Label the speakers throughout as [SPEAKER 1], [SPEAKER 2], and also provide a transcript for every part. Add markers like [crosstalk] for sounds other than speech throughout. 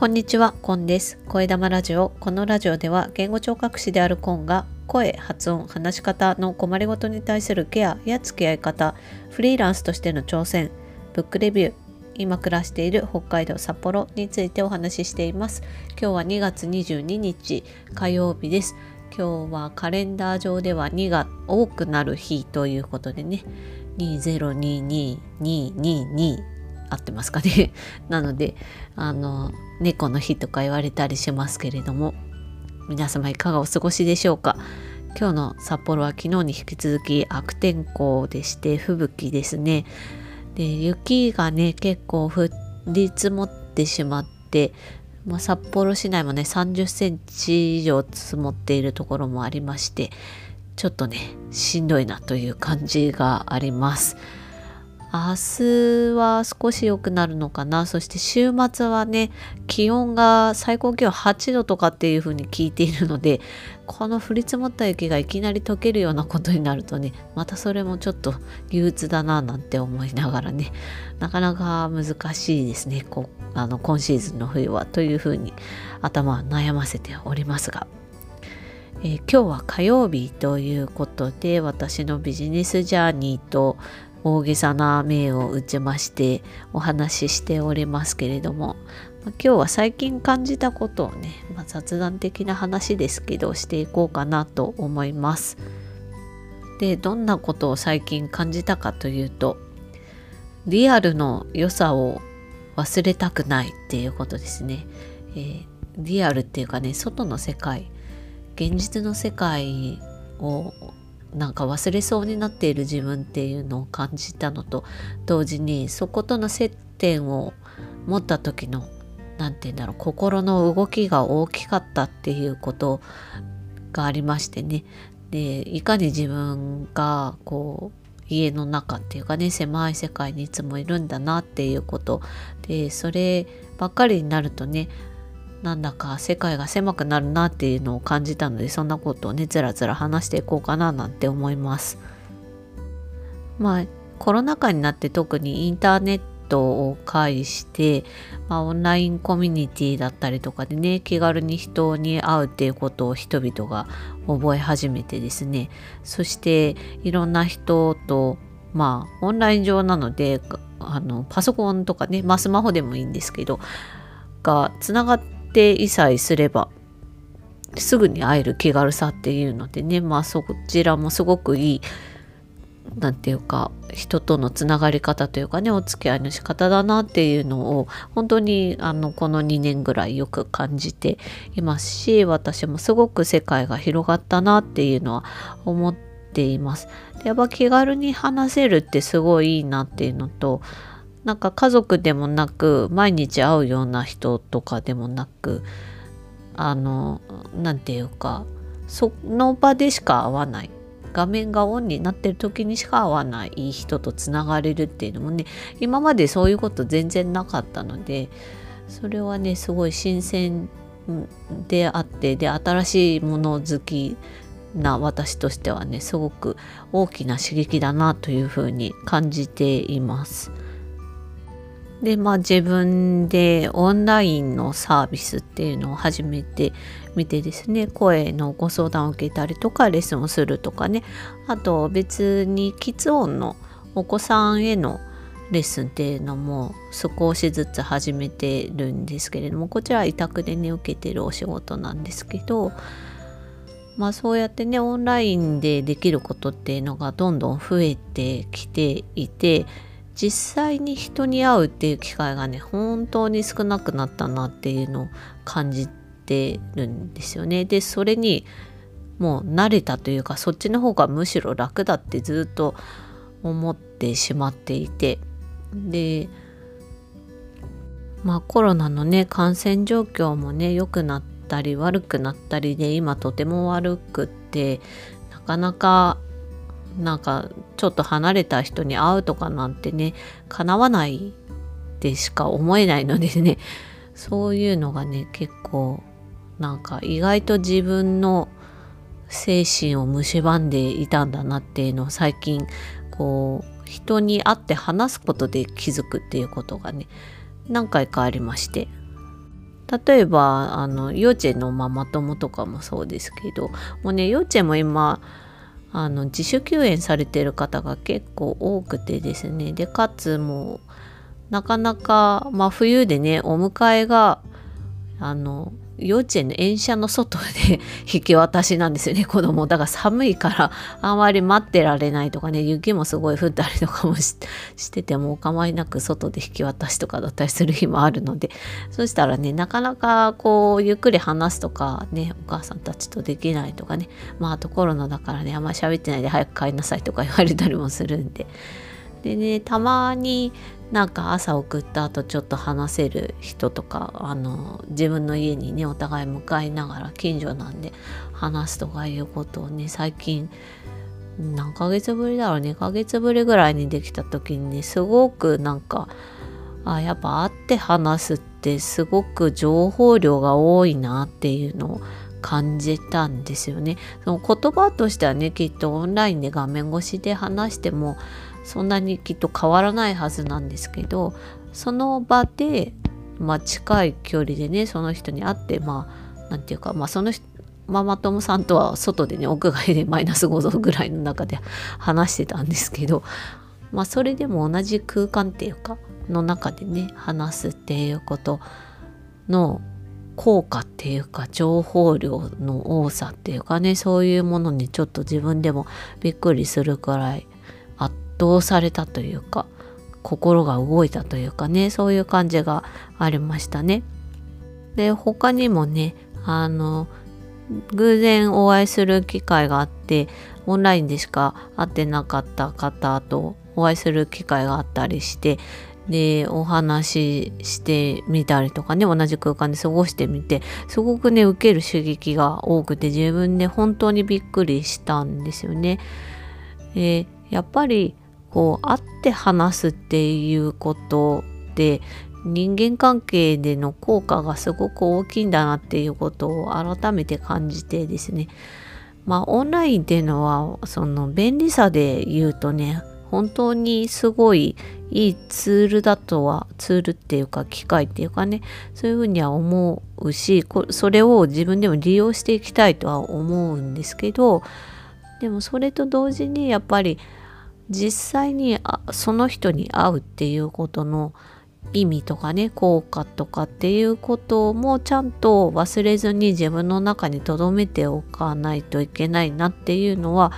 [SPEAKER 1] こんにちは、コンです。声玉ラジオ。このラジオでは言語聴覚士であるコンが声、発音、話し方の困りごとに対するケアや付き合い方、フリーランスとしての挑戦、ブックレビュー、今暮らしている北海道札幌についてお話ししています。今日は2月22日火曜日です。今日はカレンダー上では2が多くなる日ということでね、2022222合ってますかね。[laughs] なのであの猫の日とか言われたりしますけれども皆様いかがお過ごしでしょうか。今日の札幌は昨日に引き続き悪天候でして吹雪ですね。で雪がね結構降り積もってしまって、まあ、札幌市内もね30センチ以上積もっているところもありましてちょっとねしんどいなという感じがあります。明日は少し良くなるのかな。そして週末はね気温が最高気温8度とかっていう風に聞いているのでこの降り積もった雪がいきなり溶けるようなことになるとねまたそれもちょっと憂鬱だななんて思いながらねなかなか難しいですね。こあの今シーズンの冬はという風に頭を悩ませておりますが。えー、今日は火曜日ということで私のビジネスジャーニーと大げさな銘を打ちましてお話ししておりますけれども、ま、今日は最近感じたことをね、まあ、雑談的な話ですけどしていこうかなと思います。でどんなことを最近感じたかというとリアルの良さを忘れたくないっていうことですね。えー、リアルっていうかね外の世界現実の世界をなんか忘れそうになっている自分っていうのを感じたのと同時にそことの接点を持った時の何て言うんだろう心の動きが大きかったっていうことがありましてね。でいかに自分がこう家の中っていうかね狭い世界にいつもいるんだなっていうこと。でそればっかりになるとねなんだか世界が狭くなるなっていうのを感じたのでそんなことをねずらずら話していこうかななんて思います。まあコロナ禍になって特にインターネットを介して、まあ、オンラインコミュニティだったりとかでね気軽に人に会うっていうことを人々が覚え始めてですねそしていろんな人とまあオンライン上なのであのパソコンとかね、まあ、スマホでもいいんですけどがつながって定いさえすればすぐに会える気軽さっていうのでねまあそちらもすごくいい何て言うか人とのつながり方というかねお付き合いの仕方だなっていうのを本当にあのこの2年ぐらいよく感じていますし私もすごく世界が広がったなっていうのは思っています。でやっぱ気軽に話せるってすごいいいなっていうのとなんか家族でもなく毎日会うような人とかでもなくあの何て言うかその場でしか会わない画面がオンになってる時にしか会わない人とつながれるっていうのもね今までそういうこと全然なかったのでそれはねすごい新鮮であってで新しいもの好きな私としてはねすごく大きな刺激だなというふうに感じています。でまあ自分でオンラインのサービスっていうのを始めてみてですね声のご相談を受けたりとかレッスンをするとかね。あと別にキッズ音のお子さんへのレッスンっていうのも少しずつ始めてるんですけれどもこちらは委託でね受けてるお仕事なんですけどまあそうやってねオンラインでできることっていうのがどんどん増えてきていて実際に人に会うっていう機会がね本当に少なくなったなっていうのを感じてるんですよね。でそれにもう慣れたというかそっちの方がむしろ楽だってずっと思ってしまっていてでまあコロナのね感染状況もね良くなったり悪くなったりで今とても悪くってなかなかなんかちょっと離れた人に会うとかなんてね叶わないでしか思えないのでね [laughs] そういうのがね結構なんか意外と自分の精神を蝕んでいたんだなっていうのを最近こう人に会って話すことで気づくっていうことがね何回かありまして。例えばあの幼稚園のママ友とかもそうですけどもうね幼稚園も今あの自主休園されてる方が結構多くてですね。でかつもうなかなか、まあ、冬でねお迎えがあの幼稚園の園舎の外で [laughs] 引き渡しなんですよね子供だから寒いからあまり待ってられないとかね雪もすごい降ったりとかもしててもお構いなく外で引き渡しとかだったりする日もあるのでそしたらねなかなかこうゆっくり話すとかねお母さんたちとできないとかねまあとコロナだからねあんまり喋ってないで早く帰りなさいとか言われたりもするんで。でねたまになんか朝送った後ちょっと話せる人とかあの自分の家にねお互い向かいながら近所なんで話すとかいうことをね最近何ヶ月ぶりだろう2ヶ月ぶりぐらいにできた時にねすごくなんかあやっぱ会って話すってすごく情報量が多いなっていうのを感じたんですよね。その言葉としてはねきっとオンラインで画面越しで話してもそんなにきっと変わらないはずなんですけどその場で、まあ、近い距離でねその人に会ってまあ何て言うか、まあ、そのママ友さんとは外でね屋外でマイナス5度ぐらいの中で話してたんですけど、まあ、それでも同じ空間っていうかの中でね話すっていうことの効果っていうか情報量の多さっていうかねそういうものにちょっと自分でもびっくりするくらい動されたというか心が動いたというかねそういう感じがありましたね。で他にもねあの偶然お会いする機会があってオンラインでしか会ってなかった方とお会いする機会があったりしてでお話ししてみたりとかね同じ空間で過ごしてみてすごくね受ける刺激が多くて自分で本当にびっくりしたんですよね。えやっぱりこう会って話すっていうことで人間関係での効果がすごく大きいんだなっていうことを改めて感じてですね。まあオンラインっていうのはその便利さで言うとね本当にすごいいいツールだとはツールっていうか機械っていうかねそういうふうには思うしそれを自分でも利用していきたいとは思うんですけどでもそれと同時にやっぱり実際にあその人に会うっていうことの意味とかね効果とかっていうこともちゃんと忘れずに自分の中に留めておかないといけないなっていうのは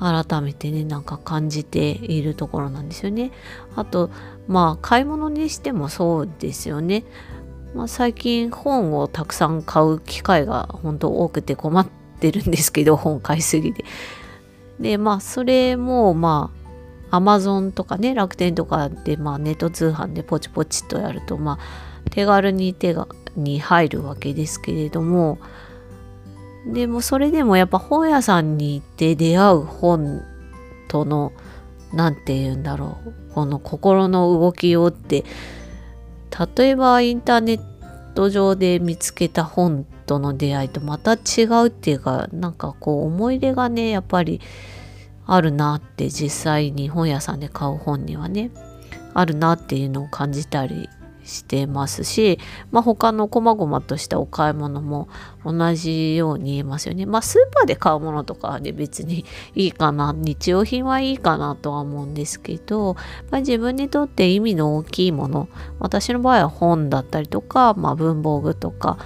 [SPEAKER 1] 改めてねなんか感じているところなんですよね。あとまあ買い物にしてもそうですよね。まあ、最近本をたくさん買う機会が本当多くて困ってるんですけど本買いすぎで。でまあそれもまあアマゾンとかね楽天とかで、まあ、ネット通販でポチポチとやると、まあ、手軽に手がに入るわけですけれどもでもそれでもやっぱ本屋さんに行って出会う本との何て言うんだろうこの心の動きようって例えばインターネット上で見つけた本との出会いとまた違うっていうかなんかこう思い出がねやっぱりあるなって実際に本屋さんで買う本にはねあるなっていうのを感じたりしてますし、まあ、他の細々としたお買い物も同じように言えますよね。まあスーパーで買うものとかで別にいいかな日用品はいいかなとは思うんですけど、まあ、自分にとって意味の大きいもの私の場合は本だったりとか、まあ、文房具とか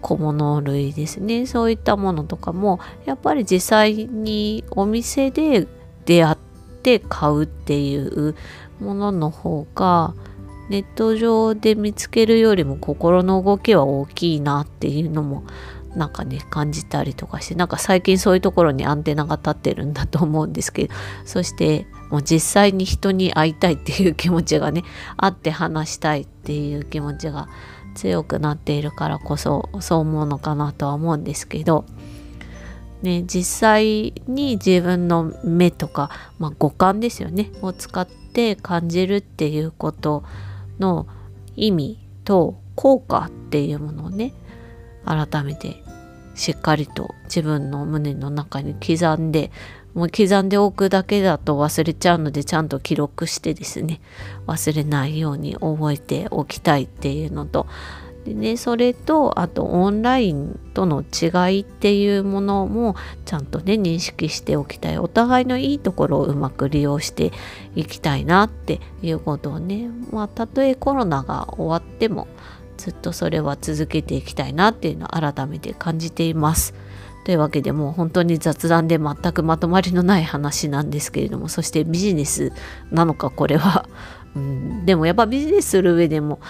[SPEAKER 1] 小物類ですね。そういったものとかもやっぱり実際にお店で出会って買うっていうものの方がネット上で見つけるよりも心の動きは大きいなっていうのもなんかね感じたりとかしてなんか最近そういうところにアンテナが立ってるんだと思うんですけどそしてもう実際に人に会いたいっていう気持ちがね会って話したいっていう気持ちが強くなっているからこそそう思うのかなとは思うんですけど、ね、実際に自分の目とか、まあ、五感ですよねを使って感じるっていうことの意味と効果っていうものをね改めてしっかりと自分の胸の中に刻んでもう刻んでおくだけだと忘れちゃうのでちゃんと記録してですね忘れないように覚えておきたいっていうのとでねそれとあとオンラインとの違いっていうものもちゃんとね認識しておきたいお互いのいいところをうまく利用していきたいなっていうことをねまあたとえコロナが終わってもずっとそれは続けていきたいなっていうのを改めて感じています。というわけでもう本当に雑談で全くまとまりのない話なんですけれどもそしてビジネスなのかこれは、うん、でもやっぱビジネスする上でも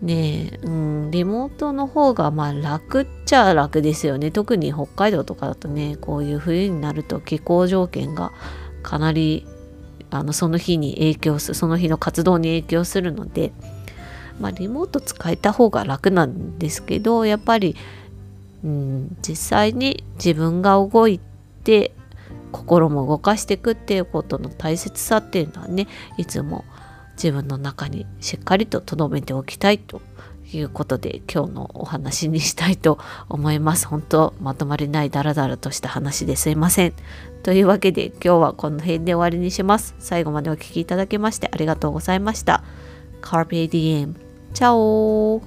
[SPEAKER 1] ねえ、うん、リモートの方がまあ楽っちゃ楽ですよね。特に北海道とかだとねこういう冬になると気候条件がかなりあのその日に影響するその日の活動に影響するのでまあリモート使えた方が楽なんですけどやっぱり、うん、実際に自分が動いて心も動かしていくっていうことの大切さっていうのはねいつも自分の中にしっかりと留めておきたいということで今日のお話にしたいと思います。本当まとまりないダラダラとした話ですいません。というわけで今日はこの辺で終わりにします。最後までお聴きいただきましてありがとうございました。Carpe Diem。チャオ